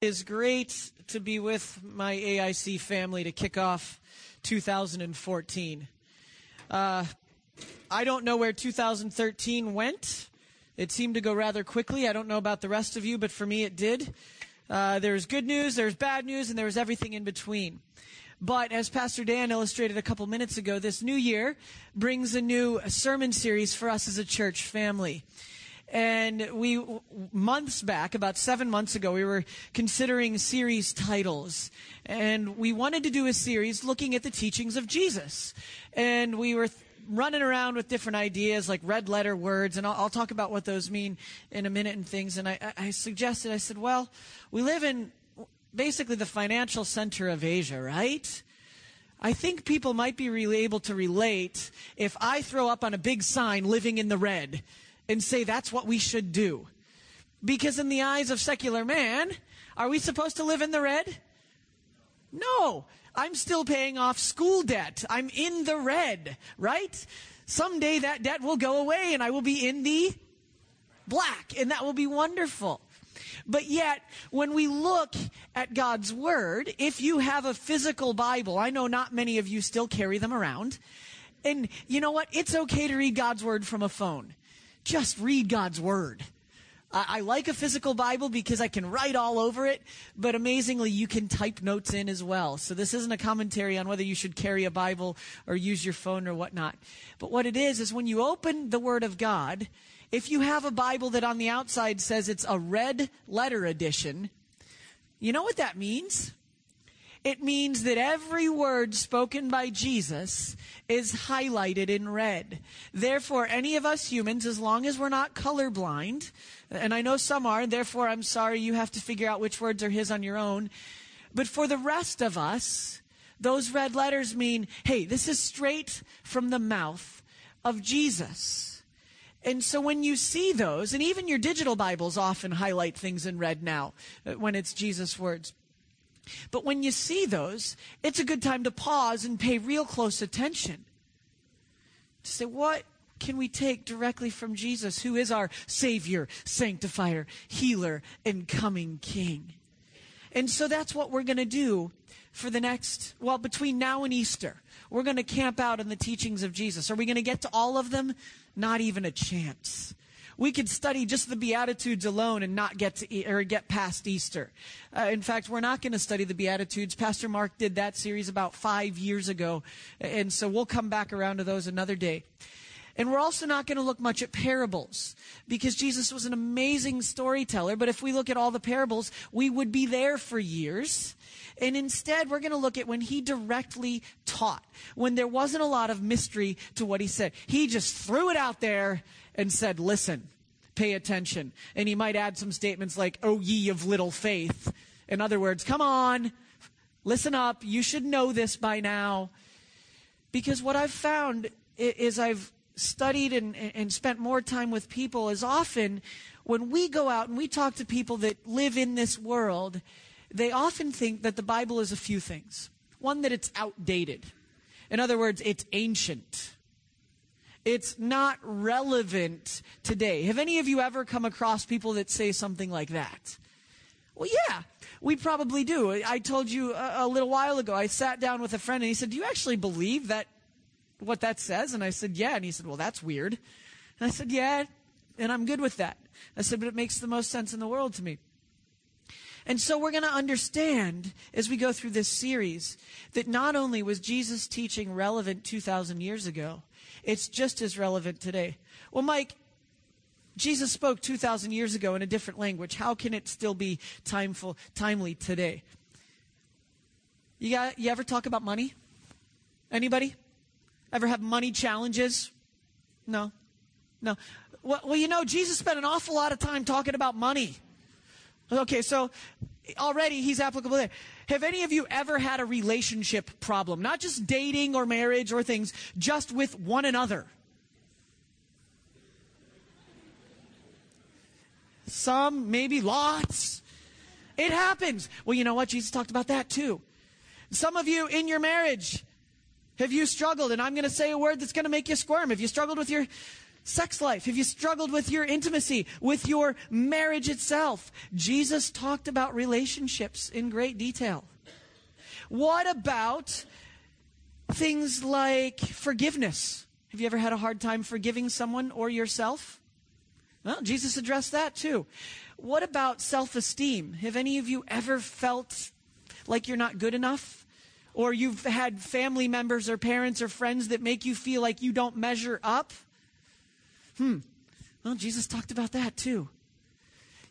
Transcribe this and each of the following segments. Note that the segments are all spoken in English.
is great to be with my AIC family to kick off 2014. Uh, I don't know where 2013 went. It seemed to go rather quickly. I don't know about the rest of you, but for me it did. Uh, there's good news, there's bad news, and there was everything in between. But as Pastor Dan illustrated a couple minutes ago, this new year brings a new sermon series for us as a church family. And we, months back, about seven months ago, we were considering series titles. And we wanted to do a series looking at the teachings of Jesus. And we were th- running around with different ideas like red letter words, and I'll, I'll, talk about what those mean in a minute and things. And I, I suggested, I said, well, we live in basically the financial center of Asia, right? I think people might be really able to relate if I throw up on a big sign living in the red and say that's what we should do. Because in the eyes of secular man, are we supposed to live in the red? No. I'm still paying off school debt. I'm in the red, right? Someday that debt will go away and I will be in the black and that will be wonderful. But yet, when we look at God's Word, if you have a physical Bible, I know not many of you still carry them around. And you know what? It's okay to read God's Word from a phone just read God's Word. I, like a physical Bible because I can write all over it, but amazingly, you can type notes in as well. So this isn't a commentary on whether you should carry a Bible or use your phone or whatnot. But what it is, is when you open the Word of God, if you have a Bible that on the outside says it's a red letter edition, you know what that means? It means that every word spoken by Jesus is highlighted in red. Therefore, any of us humans, as long as we're not colorblind, and I know some are, therefore I'm sorry you have to figure out which words are his on your own. But for the rest of us, those red letters mean, hey, this is straight from the mouth of Jesus. And so when you see those, and even your digital Bibles often highlight things in red now uh, when it's Jesus' words. But when you see those, it's a good time to pause and pay real close attention. To say, what can we take directly from Jesus, who is our Savior, Sanctifier, Healer, and coming King? And so that's what we're going to do for the next, well, between now and Easter. We're going to camp out in the teachings of Jesus. Are we going to get to all of them? Not even a chance. We could study just the Beatitudes alone and not get to, or get past Easter. Uh, in fact, we're not going to study the Beatitudes. Pastor Mark did that series about five years ago. And so we'll come back around to those another day. And we're also not going to look much at parables because Jesus was an amazing storyteller. But if we look at all the parables, we would be there for years. And instead, we're going to look at when he directly taught, when there wasn't a lot of mystery to what he said. He just threw it out there and said, listen, pay attention. And he might add some statements like, oh ye of little faith. In other words, come on, listen up. You should know this by now. Because what I've found is I've studied and, and spent more time with people is often when we go out and we talk to people that live in this world, they often think that the Bible is a few things. One, that it's outdated. In other words, it's ancient. It's not relevant today. Have any of you ever come across people that say something like that? Well, yeah, we probably do. I told you a, a little while ago, I sat down with a friend and he said, Do you actually believe that what that says? And I said, Yeah. And he said, Well, that's weird. And I said, Yeah, and I'm good with that. I said, But it makes the most sense in the world to me. And so we're going to understand as we go through this series that not only was Jesus' teaching relevant 2,000 years ago, it's just as relevant today. Well, Mike, Jesus spoke 2,000 years ago in a different language. How can it still be timeful, timely today? You, got, you ever talk about money? Anybody? Ever have money challenges? No. No. Well, well, you know, Jesus spent an awful lot of time talking about money. Okay, so already he's applicable there. Have any of you ever had a relationship problem? Not just dating or marriage or things, just with one another. Some, maybe lots. It happens. Well, you know what? Jesus talked about that too. Some of you in your marriage, have you struggled? And I'm going to say a word that's going to make you squirm. Have you struggled with your sex life? Have you struggled with your intimacy, with your marriage itself? Jesus talked about relationships in great detail. What about things like forgiveness? Have you ever had a hard time forgiving someone or yourself? Well, Jesus addressed that too. What about self esteem? Have any of you ever felt like you're not good enough? Or you've had family members or parents or friends that make you feel like you don't measure up? Hmm. Well, Jesus talked about that too.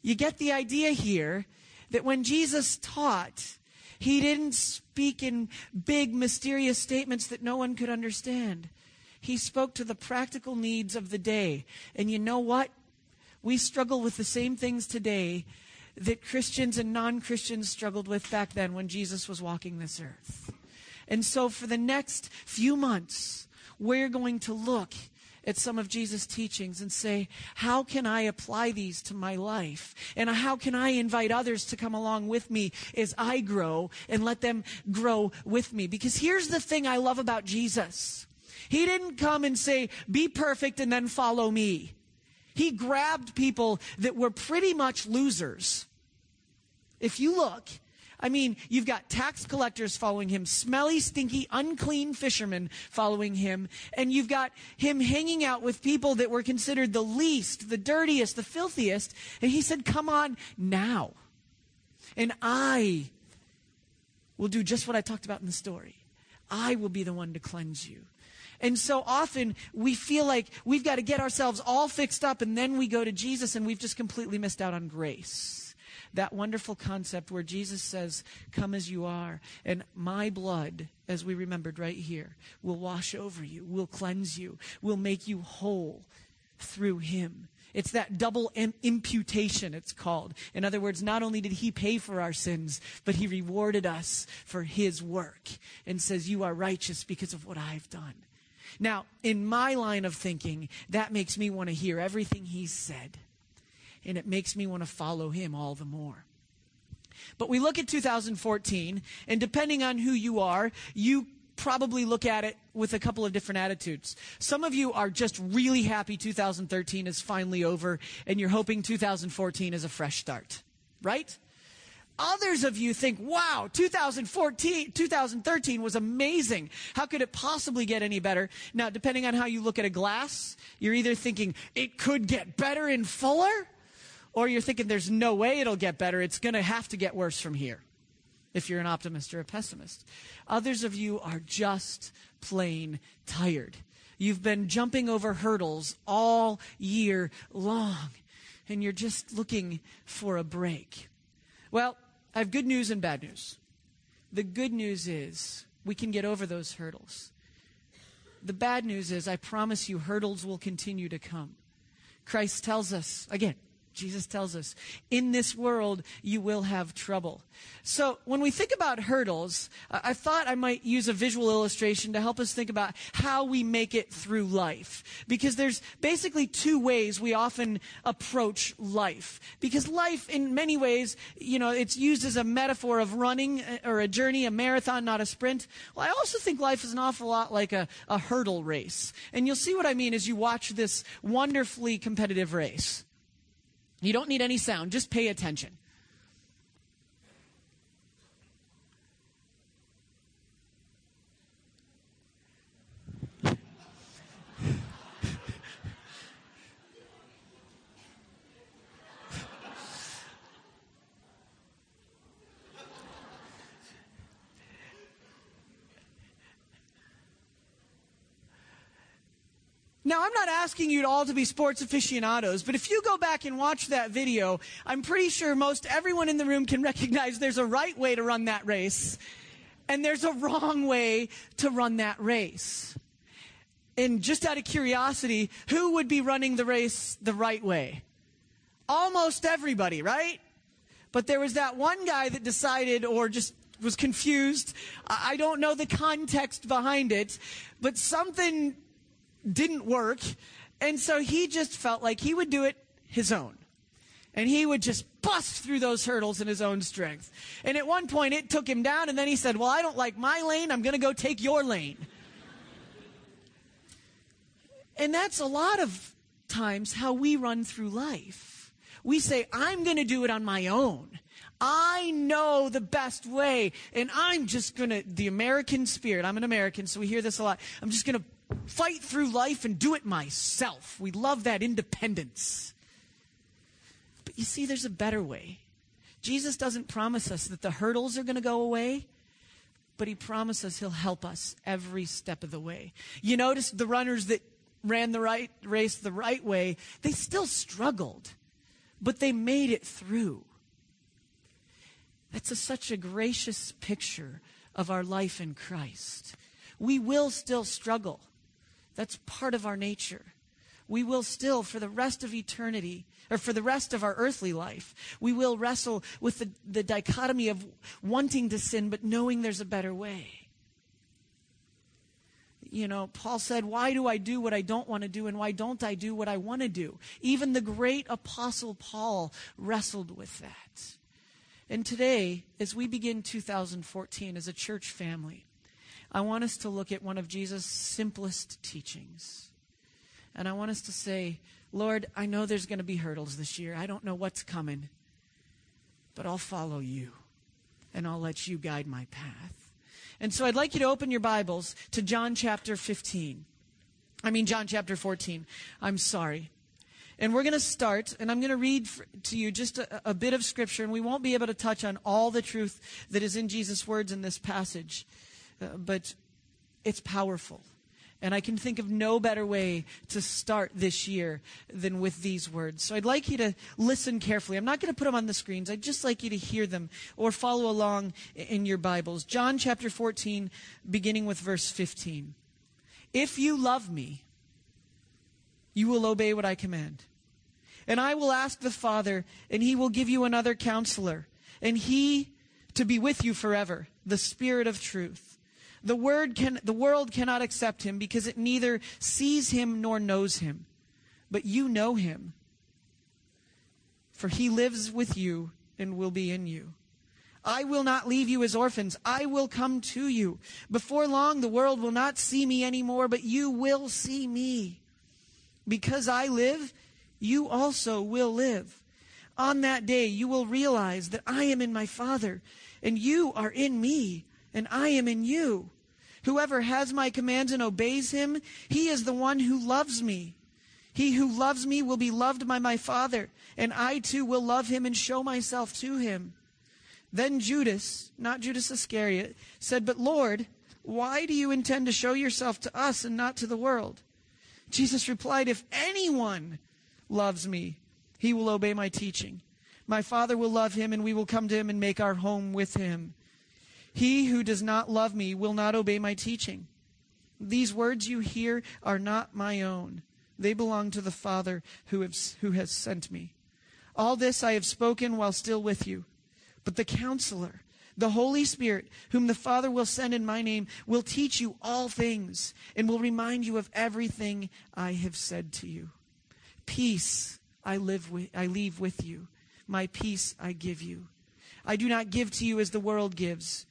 You get the idea here that when Jesus taught, he didn't speak in big, mysterious statements that no one could understand. He spoke to the practical needs of the day. And you know what? We struggle with the same things today that Christians and non Christians struggled with back then when Jesus was walking this earth. And so, for the next few months, we're going to look at some of Jesus' teachings and say, how can I apply these to my life? And how can I invite others to come along with me as I grow and let them grow with me? Because here's the thing I love about Jesus. He didn't come and say, be perfect and then follow me. He grabbed people that were pretty much losers. If you look, I mean, you've got tax collectors following him, smelly, stinky, unclean fishermen following him, and you've got him hanging out with people that were considered the least, the dirtiest, the filthiest. And he said, Come on now. And I will do just what I talked about in the story. I will be the one to cleanse you. And so often we feel like we've got to get ourselves all fixed up and then we go to Jesus and we've just completely missed out on grace that wonderful concept where Jesus says, Come as you are, and my blood, as we remembered right here, will wash over you, will cleanse you, will make you whole through him. It's that double Im- imputation, it's called. In other words, not only did he pay for our sins, but he rewarded us for his work and says, You are righteous because of what I've done. Now, in my line of thinking, that makes me want to hear everything he said and it makes me want to follow him all the more. But we look at 2014, and depending on who you are, you probably look at it with a couple of different attitudes. Some of you are just really happy 2013 is finally over, and you're hoping 2014 is a fresh start, right? Others of you think, wow, 2014, 2013 was amazing. How could it possibly get any better? Now, depending on how you look at a glass, you're either thinking it could get better and fuller, or you're thinking there's no way it'll get better, it's going to have to get worse from here, if you're an optimist or a pessimist. Others of you are just plain tired. You've been jumping over hurdles all year long, and you're just looking for a break. Well, I have good news and bad news. The good news is we can get over those hurdles. The bad news is, I promise you, hurdles will continue to come. Christ tells us, again, Jesus tells us, in this world you will have trouble. So when we think about hurdles, I thought I might use a visual illustration to help us think about how we make it through life. Because there's basically two ways we often approach life. Because life, in many ways, you know, it's used as a metaphor of running uh, or a journey, a marathon, not a sprint. Well, I also think life is an awful lot like a, a hurdle race. And you'll see what I mean as you watch this wonderfully competitive race. You don't need any sound, just pay attention. Now, I'm not asking you all to be sports aficionados, but if you go back and watch that video, I'm pretty sure most everyone in the room can recognize there's a right way to run that race, and there's a wrong way to run that race. And just out of curiosity, who would be running the race the right way? Almost everybody, right? But there was that one guy that decided, or just was confused. I don't know the context behind it, but something didn't work. And so he just felt like he would do it his own. And he would just bust through those hurdles in his own strength. And at one point, it took him down, and then he said, Well, I don't like my lane. I'm going to go take your lane. and that's a lot of times how we run through life. We say, I'm going to do it on my own. I know the best way, and I'm just going to, the American spirit, I'm an American, so we hear this a lot. I'm just going to fight through life and do it myself. We love that independence. But you see, there's a better way. Jesus doesn't promise us that the hurdles are going to go away, but he promises he'll help us every step of the way. You notice the runners that ran the right race the right way, they still struggled, but they made it through. That's a, such a gracious picture of our life in Christ. We will still struggle. That's part of our nature. We will still, for the rest of eternity, or for the rest of our earthly life, we will wrestle with the, the dichotomy of wanting to sin but knowing there's a better way. You know, Paul said, Why do I do what I don't want to do, and why don't I do what I want to do? Even the great apostle Paul wrestled with that. And today, as we begin 2014 as a church family, I want us to look at one of Jesus' simplest teachings. And I want us to say, Lord, I know there's going to be hurdles this year. I don't know what's coming, but I'll follow you and I'll let you guide my path. And so I'd like you to open your Bibles to John chapter 15. I mean, John chapter 14. I'm sorry. And we're going to start, and I'm going to read to you just a, a, bit of scripture, and we won't be able to touch on all the truth that is in Jesus' words in this passage, Uh, but it's powerful. And I can think of no better way to start this year than with these words. So I'd like you to listen carefully. I'm not going to put them on the screens. I'd just like you to hear them or follow along in your Bibles. John chapter 14, beginning with verse 15. If you love me, you will obey what I command. And I will ask the Father, and he will give you another counselor, and he to be with you forever, the Spirit of truth. The word can, the world cannot accept him because it neither sees him nor knows him. But you know him. For he lives with you and will be in you. I will not leave you as orphans. I will come to you. Before long, the world will not see me anymore, but you will see me. Because I live, you also will live. On that day, you will realize that I am in my Father, and you are in me, and I am in you. Whoever has my commands and obeys him, he is the one who loves me. He who loves me will be loved by my Father, and I too will love him and show myself to him. Then Judas, not Judas Iscariot, said, But Lord, why do you intend to show yourself to us and not to the world? Jesus replied, If anyone loves me, he will obey my teaching. My Father will love him, and we will come to him and make our home with him. He who does not love me will not obey my teaching. These words you hear are not my own. They belong to the Father who, has, who has sent me. All this I have spoken while still with you. But the counselor, the Holy Spirit, whom the Father will send in my name, will teach you all things and will remind you of everything I have said to you. Peace I live with, I leave with you. My peace I give you. I do not give to you as the world gives.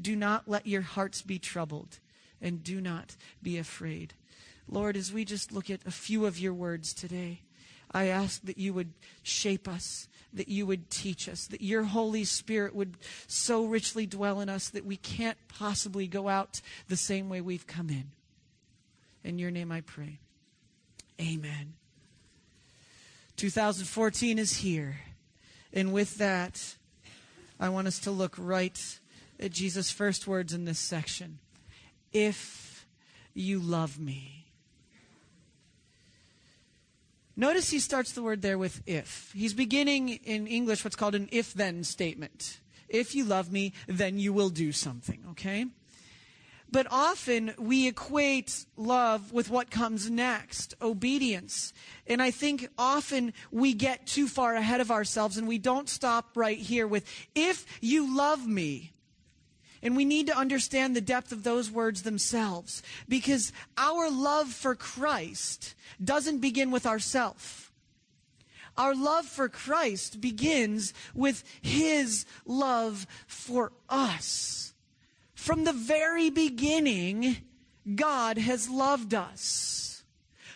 Do not let your hearts be troubled and do not be afraid. Lord, as we just look at a few of your words today, I ask that you would shape us, that you would teach us, that your Holy Spirit would so richly dwell in us that we can't possibly go out the same way we've come in. In your name I pray. Amen. 2014 is here. And with that, I want us to look right at Jesus' first words in this section. If you love me. Notice he starts the word there with if. He's beginning in English what's called an if then statement. If you love me, then you will do something, okay? But often we equate love with what comes next, obedience. And I think often we get too far ahead of ourselves and we don't stop right here with, if you love me. And we need to understand the depth of those words themselves because our love for Christ doesn't begin with ourself. Our love for Christ begins with His love for us. From the very beginning, God has loved us.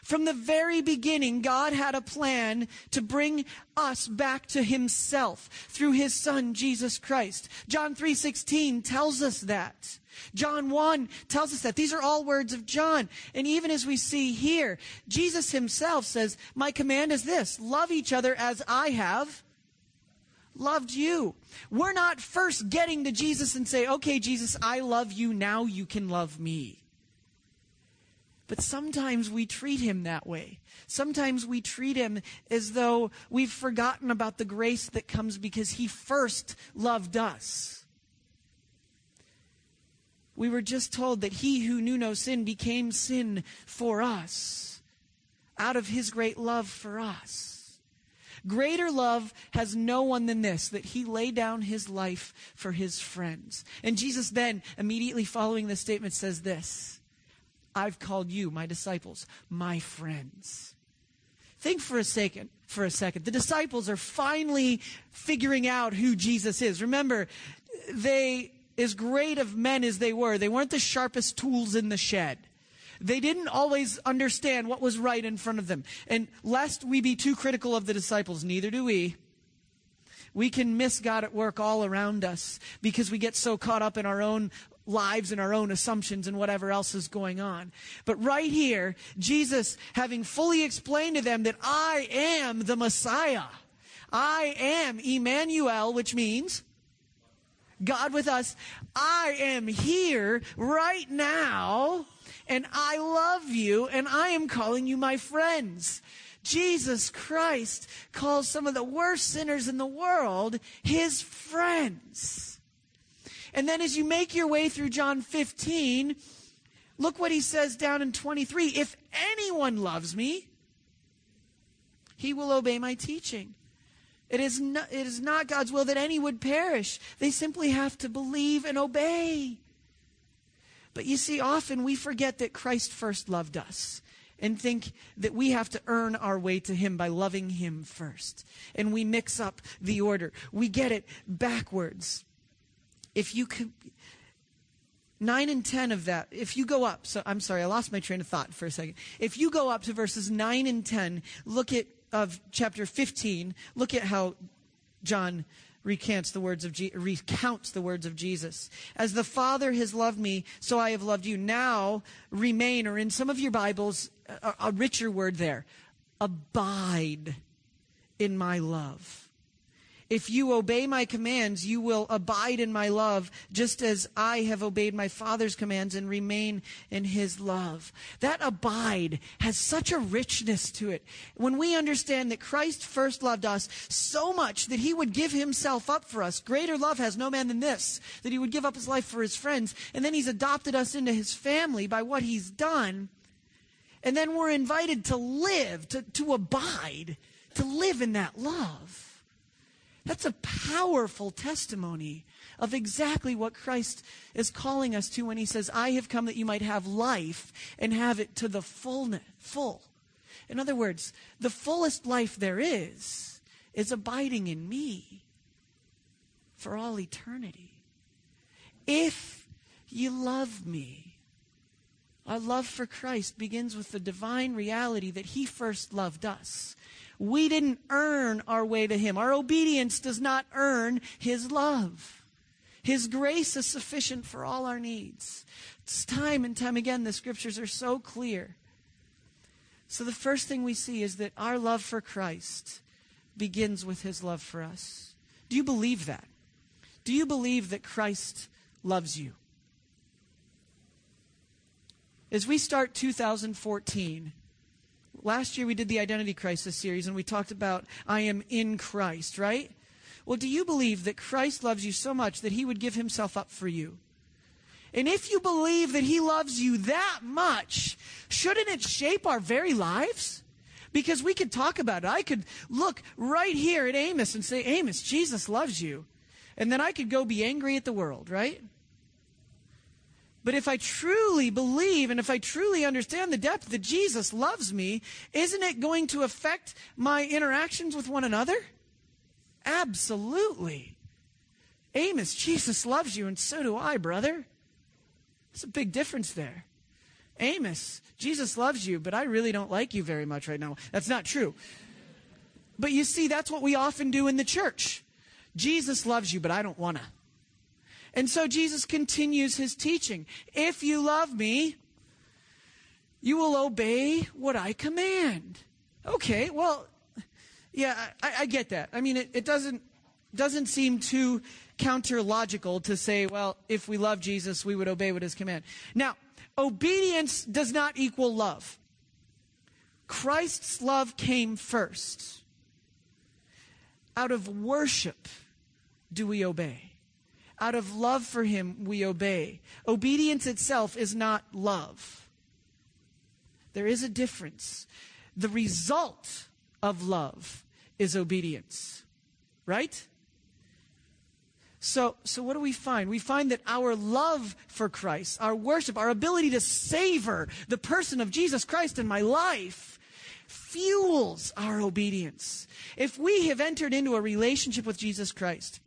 From the very beginning, God had a plan to bring us back to himself through his son Jesus Christ. John 3:16 tells us that. John 1 tells us that. These are all words of John. And even as we see here, Jesus himself says, "My command is this: love each other as I have loved you." We're not first getting to Jesus and say, "Okay, Jesus, I love you. Now you can love me." But sometimes we treat him that way. Sometimes we treat him as though we've forgotten about the grace that comes because he first loved us. We were just told that he who knew no sin became sin for us out of his great love for us. Greater love has no one than this, that he lay down his life for his friends. And Jesus then, immediately following this statement, says this I've called you, my disciples, my friends. Think for a second, for a second. The disciples are finally figuring out who Jesus is. Remember, they, as great of men as they were, they weren't the sharpest tools in the shed. They didn't always understand what was right in front of them. And lest we be too critical of the disciples, neither do we. We can miss God at work all around us because we get so caught up in our own lives and our own assumptions and whatever else is going on. But right here, Jesus, having fully explained to them that I am the Messiah, I am Emmanuel, which means God with us, I am here right now, and I love you, and I am calling you my friends. Jesus Christ calls some of the worst sinners in the world his friends. And then as you make your way through John 15, look what he says down in 23. If anyone loves me, he will obey my teaching. It is, not, it is not God's will that any would perish. They simply have to believe and obey. But you see, often we forget that Christ first loved us and think that we have to earn our way to Him by loving Him first. And we mix up the order. We get it backwards if you could, 9 and 10 of that, if you go up, so I'm sorry, I lost my train of thought for a second. If you go up to verses 9 and 10, look at, of chapter 15, look at how John recants the words of Je- recounts the words of Jesus. As the Father has loved me, so I have loved you. Now remain, or in some of your Bibles, a, a richer word there, abide in my love. If you obey my commands, you will abide in my love, just as I have obeyed my Father's commands and remain in his love. That abide has such a richness to it. When we understand that Christ first loved us so much that he would give himself up for us, greater love has no man than this, that he would give up his life for his friends, and then he's adopted us into his family by what he's done. And then we're invited to live, to, to abide, to live in that love. That's a powerful testimony of exactly what Christ is calling us to when he says, I have come that you might have life and have it to the fullness, full. In other words, the fullest life there is is abiding in me for all eternity. If you love me, our love for Christ begins with the divine reality that he first loved us we didn't earn our way to Him. Our obedience does not earn His love. His grace is sufficient for all our needs. It's time and time again, the scriptures are so clear. So the first thing we see is that our love for Christ begins with His love for us. Do you believe that? Do you believe that Christ loves you? As we start 2014, Last year we did the Identity Crisis series and we talked about I am in Christ, right? Well, do you believe that Christ loves you so much that he would give himself up for you? And if you believe that he loves you that much, shouldn't it shape our very lives? Because we could talk about it. I could look right here at Amos and say, Amos, Jesus loves you. And then I could go be angry at the world, right? But if I truly believe and if I truly understand the depth that Jesus loves me, isn't it going to affect my interactions with one another? Absolutely. Amos, Jesus loves you, and so do I, brother. There's a big difference there. Amos, Jesus loves you, but I really don't like you very much right now. That's not true. But you see, that's what we often do in the church. Jesus loves you, but I don't want to. And so Jesus continues his teaching. If you love me, you will obey what I command. Okay, well, yeah, I, I get that. I mean, it, it doesn't doesn't seem too counter logical to say, well, if we love Jesus, we would obey what his command. Now, obedience does not equal love. Christ's love came first. Out of worship do we obey. Out of love for him, we obey. Obedience itself is not love. There is a difference. The result of love is obedience. Right? So, so what do we find? We find that our love for Christ, our worship, our ability to savor the person of Jesus Christ in my life fuels our obedience. If we have entered into a relationship with Jesus Christ,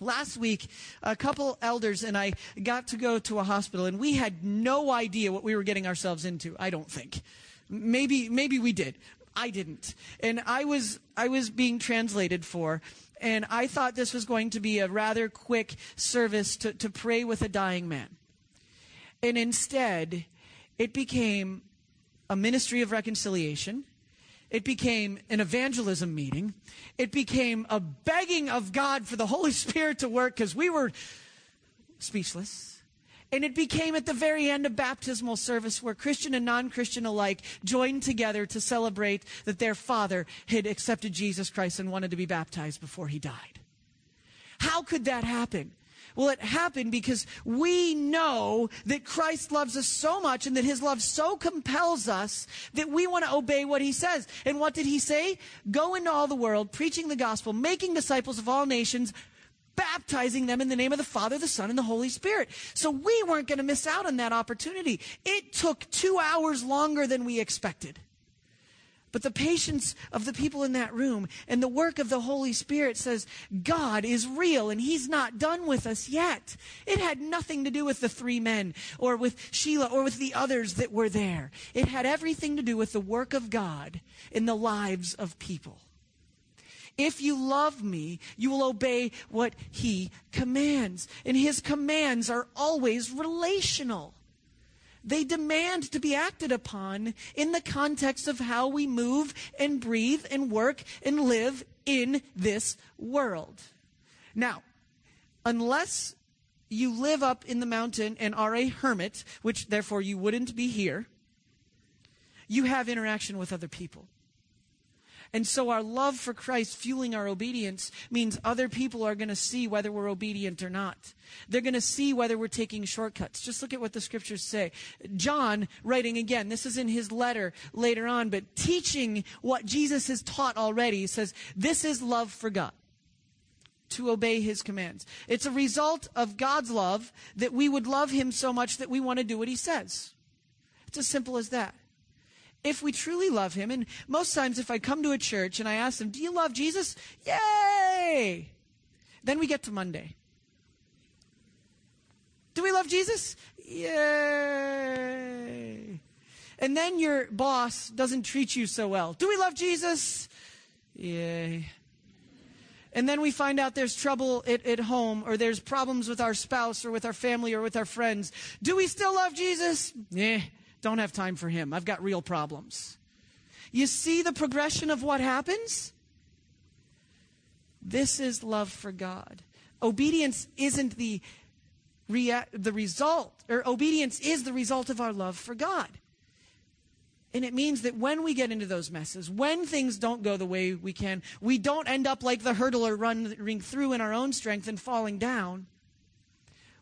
Last week, a couple elders and I got to go to a hospital, and we had no idea what we were getting ourselves into. I don't think. Maybe, maybe we did. I didn't. And I was, I was being translated for, and I thought this was going to be a rather quick service to, to pray with a dying man. And instead, it became a ministry of reconciliation it became an evangelism meeting. It became a begging of God for the Holy Spirit to work because we were speechless. And it became at the very end of baptismal service where Christian and non Christian alike joined together to celebrate that their father had accepted Jesus Christ and wanted to be baptized before he died. How could that happen? Well, it happened because we know that Christ loves us so much and that his love so compels us that we want to obey what he says. And what did he say? Go into all the world, preaching the gospel, making disciples of all nations, baptizing them in the name of the Father, the Son, and the Holy Spirit. So we weren't going to miss out on that opportunity. It took two hours longer than we expected. But the patience of the people in that room and the work of the Holy Spirit says God is real and He's not done with us yet. It had nothing to do with the three men or with Sheila or with the others that were there. It had everything to do with the work of God in the lives of people. If you love me, you will obey what he commands. And his commands are always relational. They demand to be acted upon in the context of how we move and breathe and work and live in this world. Now, unless you live up in the mountain and are a hermit, which therefore you wouldn't be here, you have interaction with other people. And so our love for Christ fueling our obedience means other people are going to see whether we're obedient or not. They're going to see whether we're taking shortcuts. Just look at what the scriptures say. John, writing again, this is in his letter later on, but teaching what Jesus has taught already, says, This is love for God to obey his commands. It's a result of God's love that we would love him so much that we want to do what he says. It's as simple as that if we truly love him, and most times if I come to a church and I ask them, Do you love Jesus? Yay! Then we get to Monday. Do we love Jesus? Yay! And then your boss doesn't treat you so well. Do we love Jesus? Yay. And then we find out there's trouble at, at home, or there's problems with our spouse, or with our family, or with our friends. Do we still love Jesus? Yeah. Don't have time for him. I've got real problems. You see the progression of what happens? This is love for God. Obedience isn't the, rea- the result, or obedience is the result of our love for God. And it means that when we get into those messes, when things don't go the way we can, we don't end up like the hurdler running through in our own strength and falling down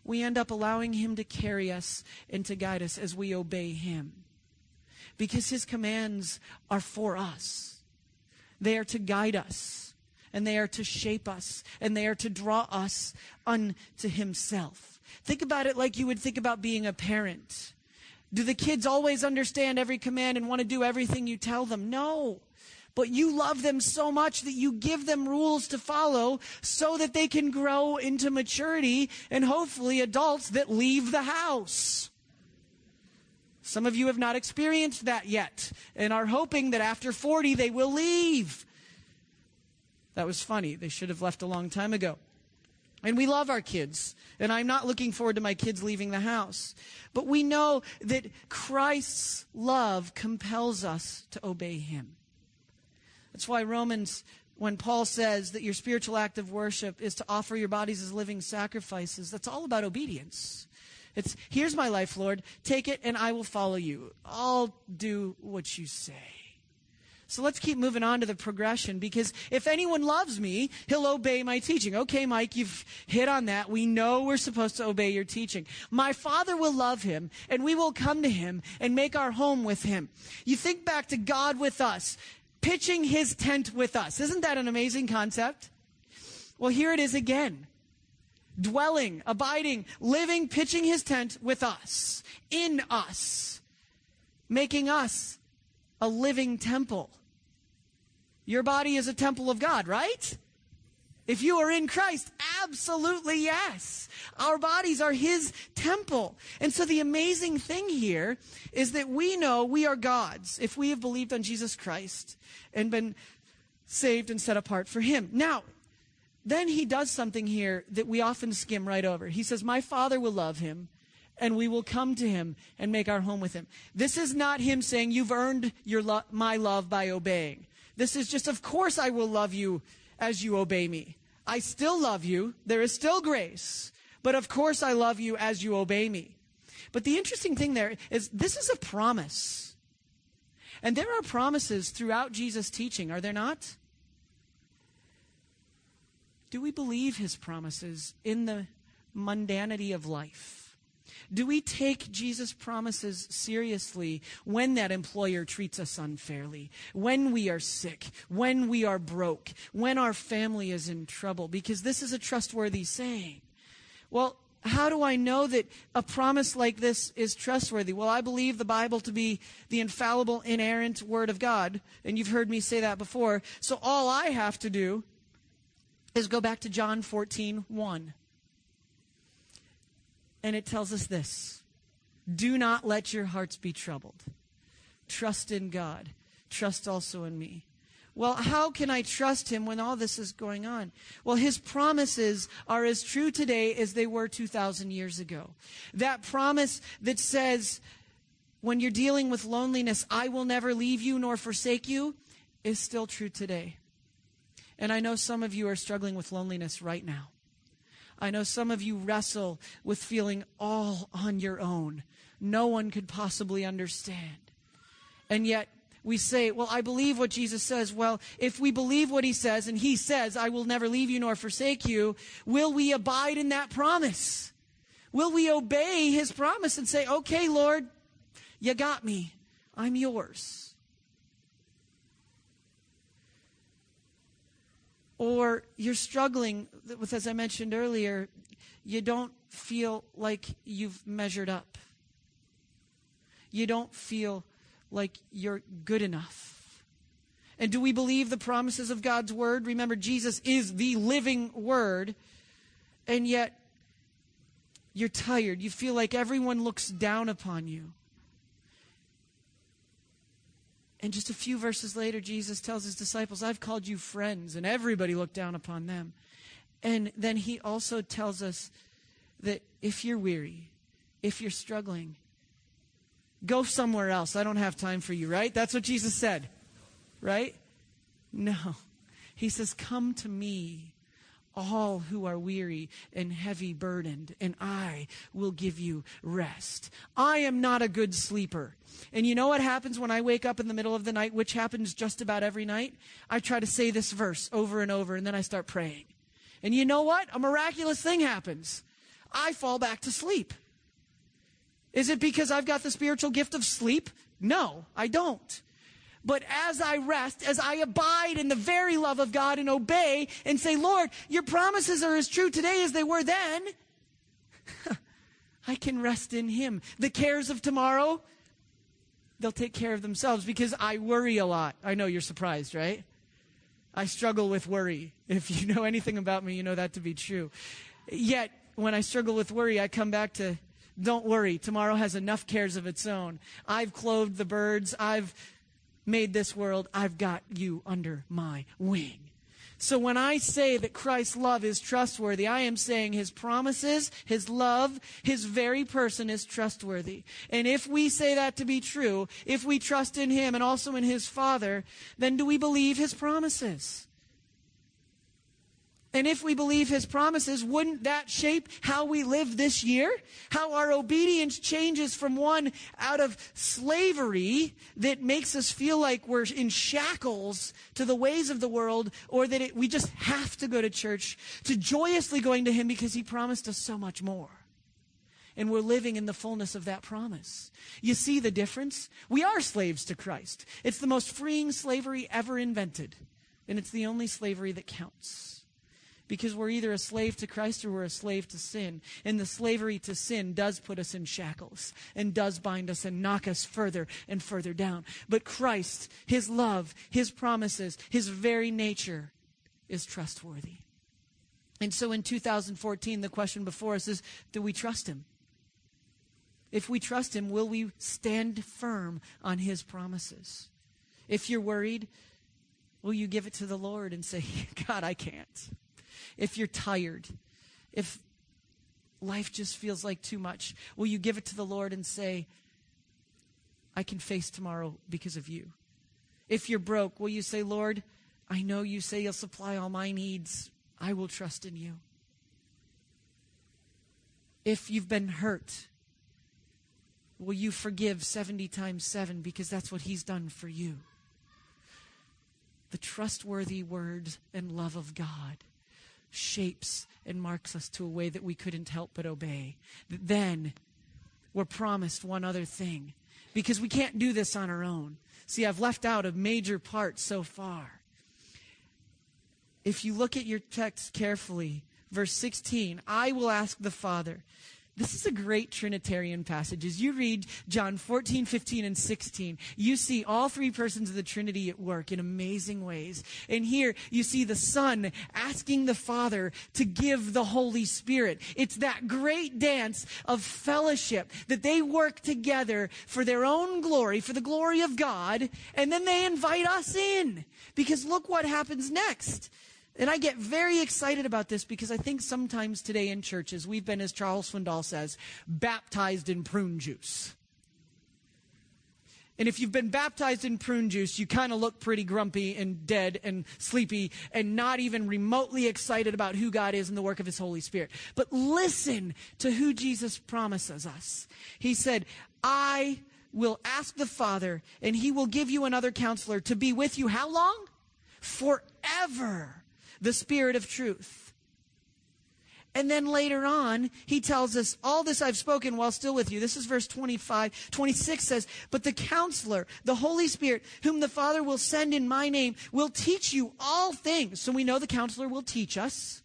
we end up allowing Him to carry us and to guide us as we obey Him. Because His commands are for us, they are to guide us, and they are to shape us, and they are to draw us unto Himself. Think about it like you would think about being a parent. Do the kids always understand every command and want to do everything you tell them? No but you love them so much that you give them rules to follow so that they can grow into maturity and hopefully adults that leave the house. Some of you have not experienced that yet and are hoping that after 40 they will leave. That was funny. They should have left a long time ago. And we love our kids. And I'm not looking forward to my kids leaving the house. But we know that Christ's love compels us to obey him. That's why Romans, when Paul says that your spiritual act of worship is to offer your bodies as living sacrifices, that's all about obedience. It's, here's my life, Lord. Take it and I will follow you. I'll do what you say. So let's keep moving on to the progression because if anyone loves me, he'll obey my teaching. Okay, Mike, you've hit on that. We know we're supposed to obey your teaching. My Father will love him and we will come to him and make our home with him. You think back to God with us, pitching his tent with us. Isn't that an amazing concept? Well, here it is again. Dwelling, abiding, living, pitching his tent with us, in us, making us a living temple. Your body is a temple of God, right? If you are in Christ, absolutely yes. Our bodies are His temple. And so the amazing thing here is that we know we are God's if we have believed on Jesus Christ and been saved and set apart for Him. Now, then He does something here that we often skim right over. He says, My Father will love Him and we will come to him and make our home with him. This is not him saying, You've earned your lo- my love by obeying. This is just, Of course, I will love you as you obey me. I still love you. There is still grace. But of course, I love you as you obey me. But the interesting thing there is this is a promise. And there are promises throughout Jesus' teaching, are there not? Do we believe his promises in the mundanity of life? Do we take Jesus' promises seriously when that employer treats us unfairly, when we are sick, when we are broke, when our family is in trouble? Because this is a trustworthy saying. Well, how do I know that a promise like this is trustworthy? Well, I believe the Bible to be the infallible, inerrant Word of God. And you've heard me say that before. So all I have to do is go back to John 14, 1. And it tells us this Do not let your hearts be troubled. Trust in God. Trust also in me. Well, how can I trust him when all this is going on? Well, his promises are as true today as they were 2,000 years ago. That promise that says, when you're dealing with loneliness, I will never leave you nor forsake you, is still true today. And I know some of you are struggling with loneliness right now. I know some of you wrestle with feeling all on your own. No one could possibly understand. And yet, we say, Well, I believe what Jesus says. Well, if we believe what he says, and he says, I will never leave you nor forsake you, will we abide in that promise? Will we obey his promise and say, Okay, Lord, you got me. I'm yours. Or you're struggling with, as I mentioned earlier, you don't feel like you've measured up. You don't feel like you're good enough. And do we believe the promises of God's word? Remember, Jesus is the living word, and yet you're tired. You feel like everyone looks down upon you. And just a few verses later, Jesus tells his disciples, I've called you friends, and everybody looked down upon them. And then he also tells us that if you're weary, if you're struggling, go somewhere else. I don't have time for you, right? That's what Jesus said, right? No. He says, Come to me all who are weary and heavy burdened, and I will give you rest. I am not a good sleeper. And you know what happens when I wake up in the middle of the night, which happens just about every night? I try to say this verse over and over, and then I start praying. And you know what? A miraculous thing happens. I fall back to sleep. Is it because I've got the spiritual gift of sleep? No, I don't. But as I rest, as I abide in the very love of God and obey and say, Lord, your promises are as true today as they were then, I can rest in Him. The cares of tomorrow, they'll take care of themselves because I worry a lot. I know you're surprised, right? I struggle with worry. If you know anything about me, you know that to be true. Yet, when I struggle with worry, I come back to Don't worry, tomorrow has enough cares of its own. I've clothed the birds, I've made this world, I've got you under my wing. So when I say that Christ's love is trustworthy, I am saying his promises, his love, his very person is trustworthy. And if we say that to be true, if we trust in him and also in his Father, then do we believe his promises? And if we believe his promises, wouldn't that shape how we live this year? How our obedience changes from one out of slavery that makes us feel like we're in shackles to the ways of the world, or that it, we just have to go to church, to joyously going to him because he promised us so much more. And we're living in the fullness of that promise. You see the difference? We are slaves to Christ. It's the most freeing slavery ever invented. And it's the only slavery that counts because we're either a slave to Christ or we're a slave to sin. And the slavery to sin does put us in shackles and does bind us and knock us further and further down. But Christ, His love, His promises, His very nature is trustworthy. And so in 2014, the question before us is do we trust Him? If we trust Him, will we stand firm on His promises? If you're worried, will you give it to the Lord and say, God, I can't? If you're tired, if life just feels like too much, will you give it to the Lord and say, I can face tomorrow because of you? If you're broke, will you say, Lord, I know you say you'll supply all my needs. I will trust in you. If you've been hurt, will you forgive 70 times 7 because that's what he's done for you? The trustworthy word and love of God shapes and marks us to a way that we couldn't help but obey. Then we're promised one other thing because we can't do this on our own. See, I've left out a major part so far. If you look at your text carefully, verse 16, I will ask the Father this is a great Trinitarian passage. As you read John 14, 15, and 16, you see all three persons of the Trinity at work in amazing ways. And here you see the Son asking the Father to give the Holy Spirit. It's that great dance of fellowship that they work together for their own glory, for the glory of God, and then they invite us in. Because look what happens next. And I get very excited about this because I think sometimes today in churches we've been, as Charles Swindoll says, baptized in prune juice. And if you've been baptized in prune juice, you kind of look pretty grumpy and dead and sleepy and not even remotely excited about who God is and the work of His Holy Spirit. But listen to who Jesus promises us. He said, I will ask the Father, and He will give you another counselor to be with you how long? Forever the Spirit of truth. And then later on, he tells us, All this I've spoken while still with you. This is verse 25. 26 says, But the counselor, the Holy Spirit, whom the Father will send in my name, will teach you all things. So we know the counselor will teach us.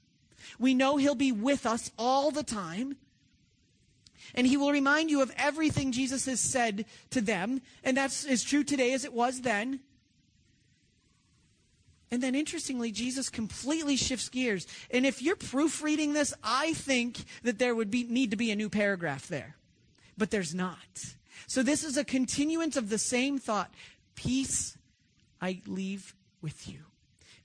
We know he'll be with us all the time. And he will remind you of everything Jesus has said to them. And that's as true today as it was then. And then interestingly, Jesus completely shifts gears. And if you're proofreading this, I think that there would be, need to be a new paragraph there. But there's not. So this is a continuance of the same thought. Peace I leave with you.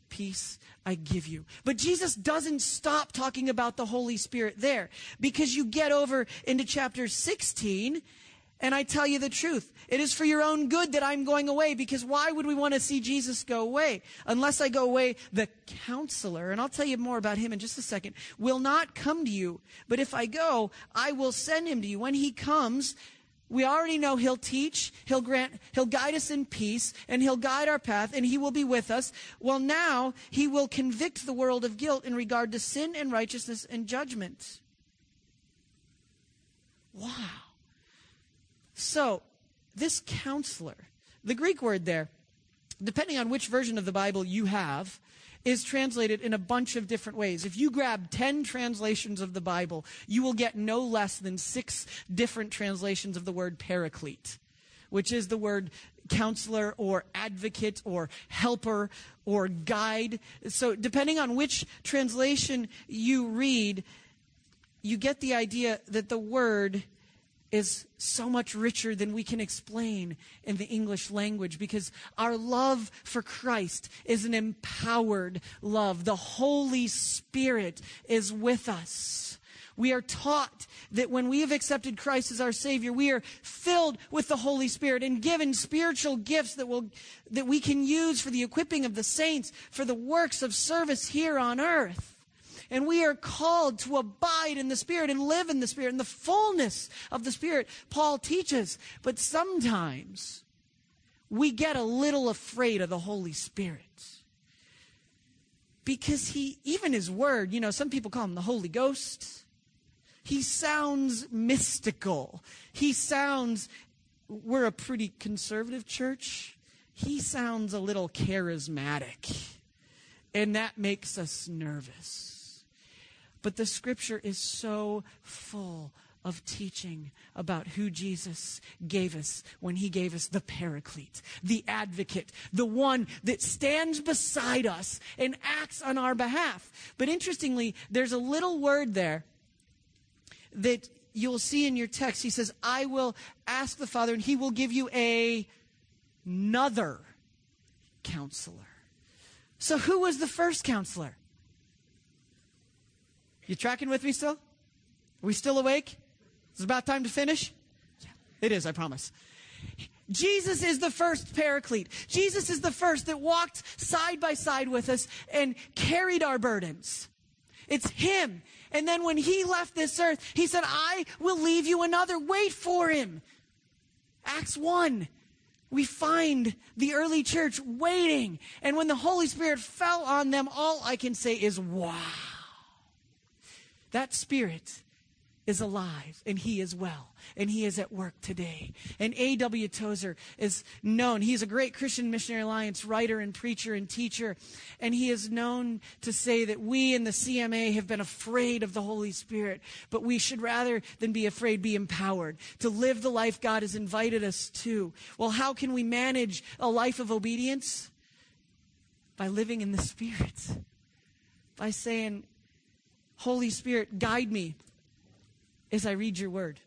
Peace I give you. But Jesus doesn't stop talking about the Holy Spirit there because you get over into chapter 16 and I tell you the truth. It is for your own good that I'm going away because why would we want to see Jesus go away? Unless I go away, the counselor, and I'll tell you more about him in just a second, will not come to you. But if I go, I will send him to you. When he comes, we already know he'll teach, he'll grant, he'll guide us in peace, and he'll guide our path, and he will be with us. Well, now he will convict the world of guilt in regard to sin and righteousness and judgment. Wow. So, this counselor, the Greek word there, depending on which version of the Bible you have, is translated in a bunch of different ways. If you grab 10 translations of the Bible, you will get no less than six different translations of the word paraclete, which is the word counselor or advocate or helper or guide. So, depending on which translation you read, you get the idea that the word is so much richer than we can explain in the English language because our love for Christ is an empowered love. The Holy Spirit is with us. We are taught that when we have accepted Christ as our Savior, we are filled with the Holy Spirit and given spiritual gifts that will, that we can use for the equipping of the saints, for the works of service here on earth. And we are called to abide in the Spirit and live in the Spirit, in the fullness of the Spirit, Paul teaches. But sometimes we get a little afraid of the Holy Spirit. Because he, even his word, you know, some people call him the Holy Ghost. He sounds mystical. He sounds, we're a pretty conservative church. He sounds a little charismatic. And that makes us nervous. But the scripture is so full of teaching about who Jesus gave us when he gave us the paraclete, the advocate, the one that stands beside us and acts on our behalf. But interestingly, there's a little word there that you'll see in your text. He says, I will ask the Father, and he will give you a, another counselor. So, who was the first counselor? You tracking with me still? Are we still awake? It's about time to finish? Yeah, it is, I promise. Jesus is the first paraclete. Jesus is the first that walked side by side with us and carried our burdens. It's Him. And then when He left this earth, He said, I will leave you another. Wait for Him. Acts 1. We find the early church waiting. And when the Holy Spirit fell on them, all I can say is, wow. That Spirit is alive and he is well and he is at work today. And A.W. Tozer is known. He's a great Christian Missionary Alliance writer and preacher and teacher. And he is known to say that we in the CMA have been afraid of the Holy Spirit, but we should rather than be afraid be empowered to live the life God has invited us to. Well, how can we manage a life of obedience? By living in the Spirit. By saying, Holy Spirit, guide me as I read your word.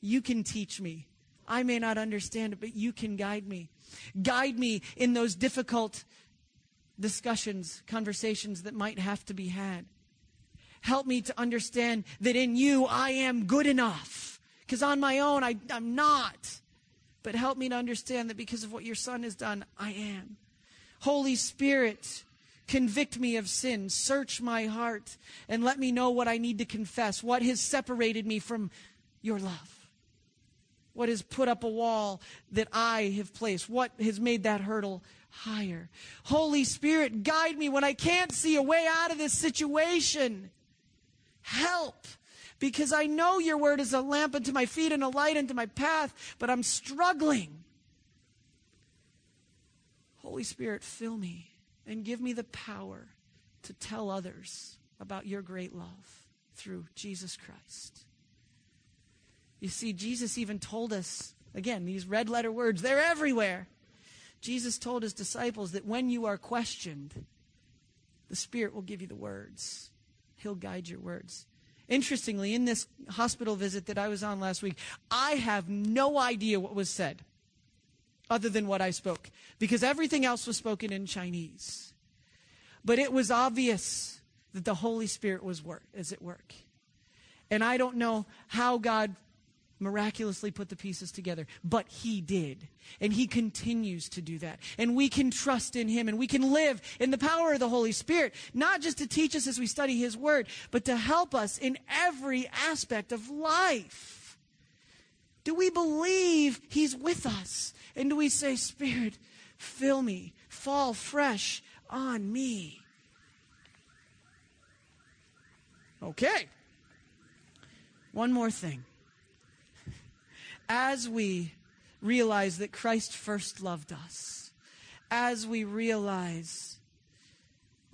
You can teach me. I may not understand it, but you can guide me. Guide me in those difficult discussions, conversations that might have to be had. Help me to understand that in you I am good enough. Because on my own I, I'm not. But help me to understand that because of what your son has done, I am. Holy Spirit, Convict me of sin. Search my heart and let me know what I need to confess. What has separated me from your love? What has put up a wall that I have placed? What has made that hurdle higher? Holy Spirit, guide me when I can't see a way out of this situation. Help because I know your word is a lamp unto my feet and a light unto my path, but I'm struggling. Holy Spirit, fill me and give me the power to tell others about your great love through Jesus Christ. You see, Jesus even told us, again, these red letter words, they're everywhere. Jesus told his disciples that when you are questioned, the Spirit will give you the words. He'll guide your words. Interestingly, in this hospital visit that I was on last week, I have no idea what was said other than what I spoke, because everything else was spoken in Chinese. But it was obvious that the Holy Spirit was work, is at work. And I don't know how God miraculously put the pieces together, but He did. And He continues to do that. And we can trust in Him and we can live in the power of the Holy Spirit, not just to teach us as we study His Word, but to help us in every aspect of life. Do we believe He's with us? And do we say, Spirit, fill me, fall fresh on me? Okay. One more thing. As we realize that Christ first loved us, as we realize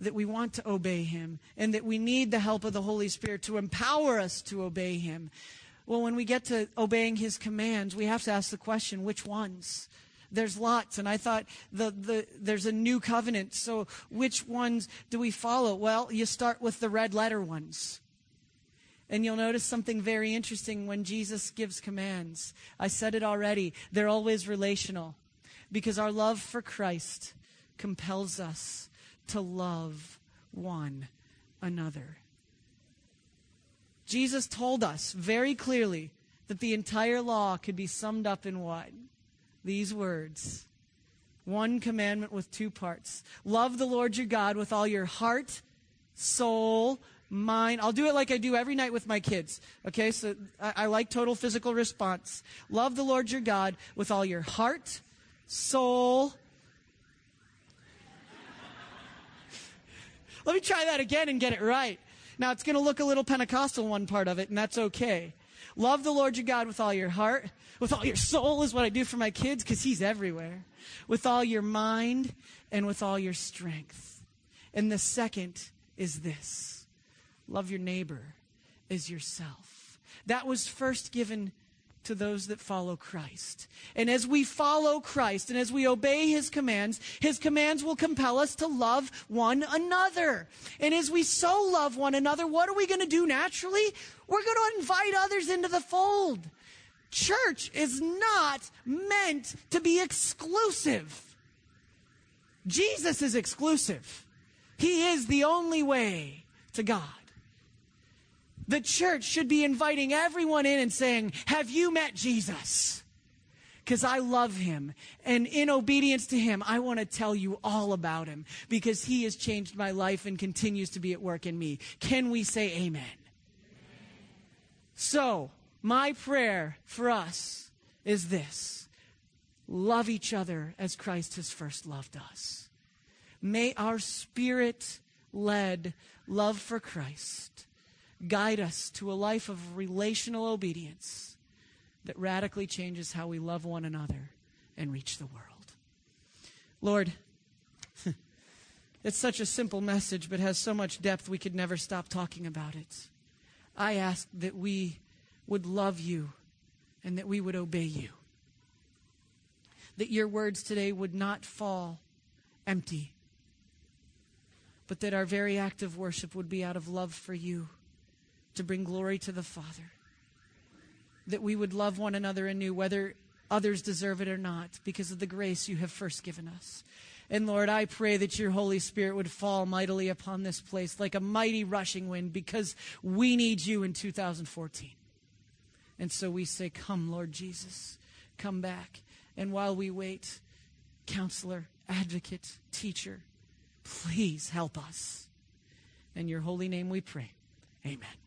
that we want to obey Him and that we need the help of the Holy Spirit to empower us to obey Him, well, when we get to obeying his commands, we have to ask the question, which ones? There's lots, and I thought the, the, there's a new covenant. So, which ones do we follow? Well, you start with the red letter ones. And you'll notice something very interesting when Jesus gives commands. I said it already, they're always relational because our love for Christ compels us to love one another. Jesus told us very clearly that the entire law could be summed up in what? These words. One commandment with two parts. Love the Lord your God with all your heart, soul, mind. I'll do it like I do every night with my kids. Okay, so I, I like total physical response. Love the Lord your God with all your heart, soul. Let me try that again and get it right. Now, it's going to look a little Pentecostal, one part of it, and that's okay. Love the Lord your God with all your heart, with all your soul, is what I do for my kids because He's everywhere, with all your mind, and with all your strength. And the second is this love your neighbor as yourself. That was first given to those that follow Christ. And as we follow Christ and as we obey his commands, his commands will compel us to love one another. And as we so love one another, what are we going to do naturally? We're going to invite others into the fold. Church is not meant to be exclusive. Jesus is exclusive. He is the only way to God. The church should be inviting everyone in and saying, Have you met Jesus? Because I love him. And in obedience to him, I want to tell you all about him because he has changed my life and continues to be at work in me. Can we say amen? So, my prayer for us is this love each other as Christ has first loved us. May our spirit led love for Christ guide us to a life of relational obedience that radically changes how we love one another and reach the world. Lord, it's such a simple message, but has so much depth we could never stop talking about it. I ask that we would love you and that we would obey you. That your words today would not fall empty, but that our very act of worship would be out of love for you to bring glory to the Father. That we would love one another anew, whether others deserve it or not, because of the grace you have first given us. And Lord, I pray that your Holy Spirit would fall mightily upon this place like a mighty rushing wind, because we need you in 2014. And so we say, Come, Lord Jesus, come back. And while we wait, counselor, advocate, teacher, please help us. In your holy name we pray. Amen.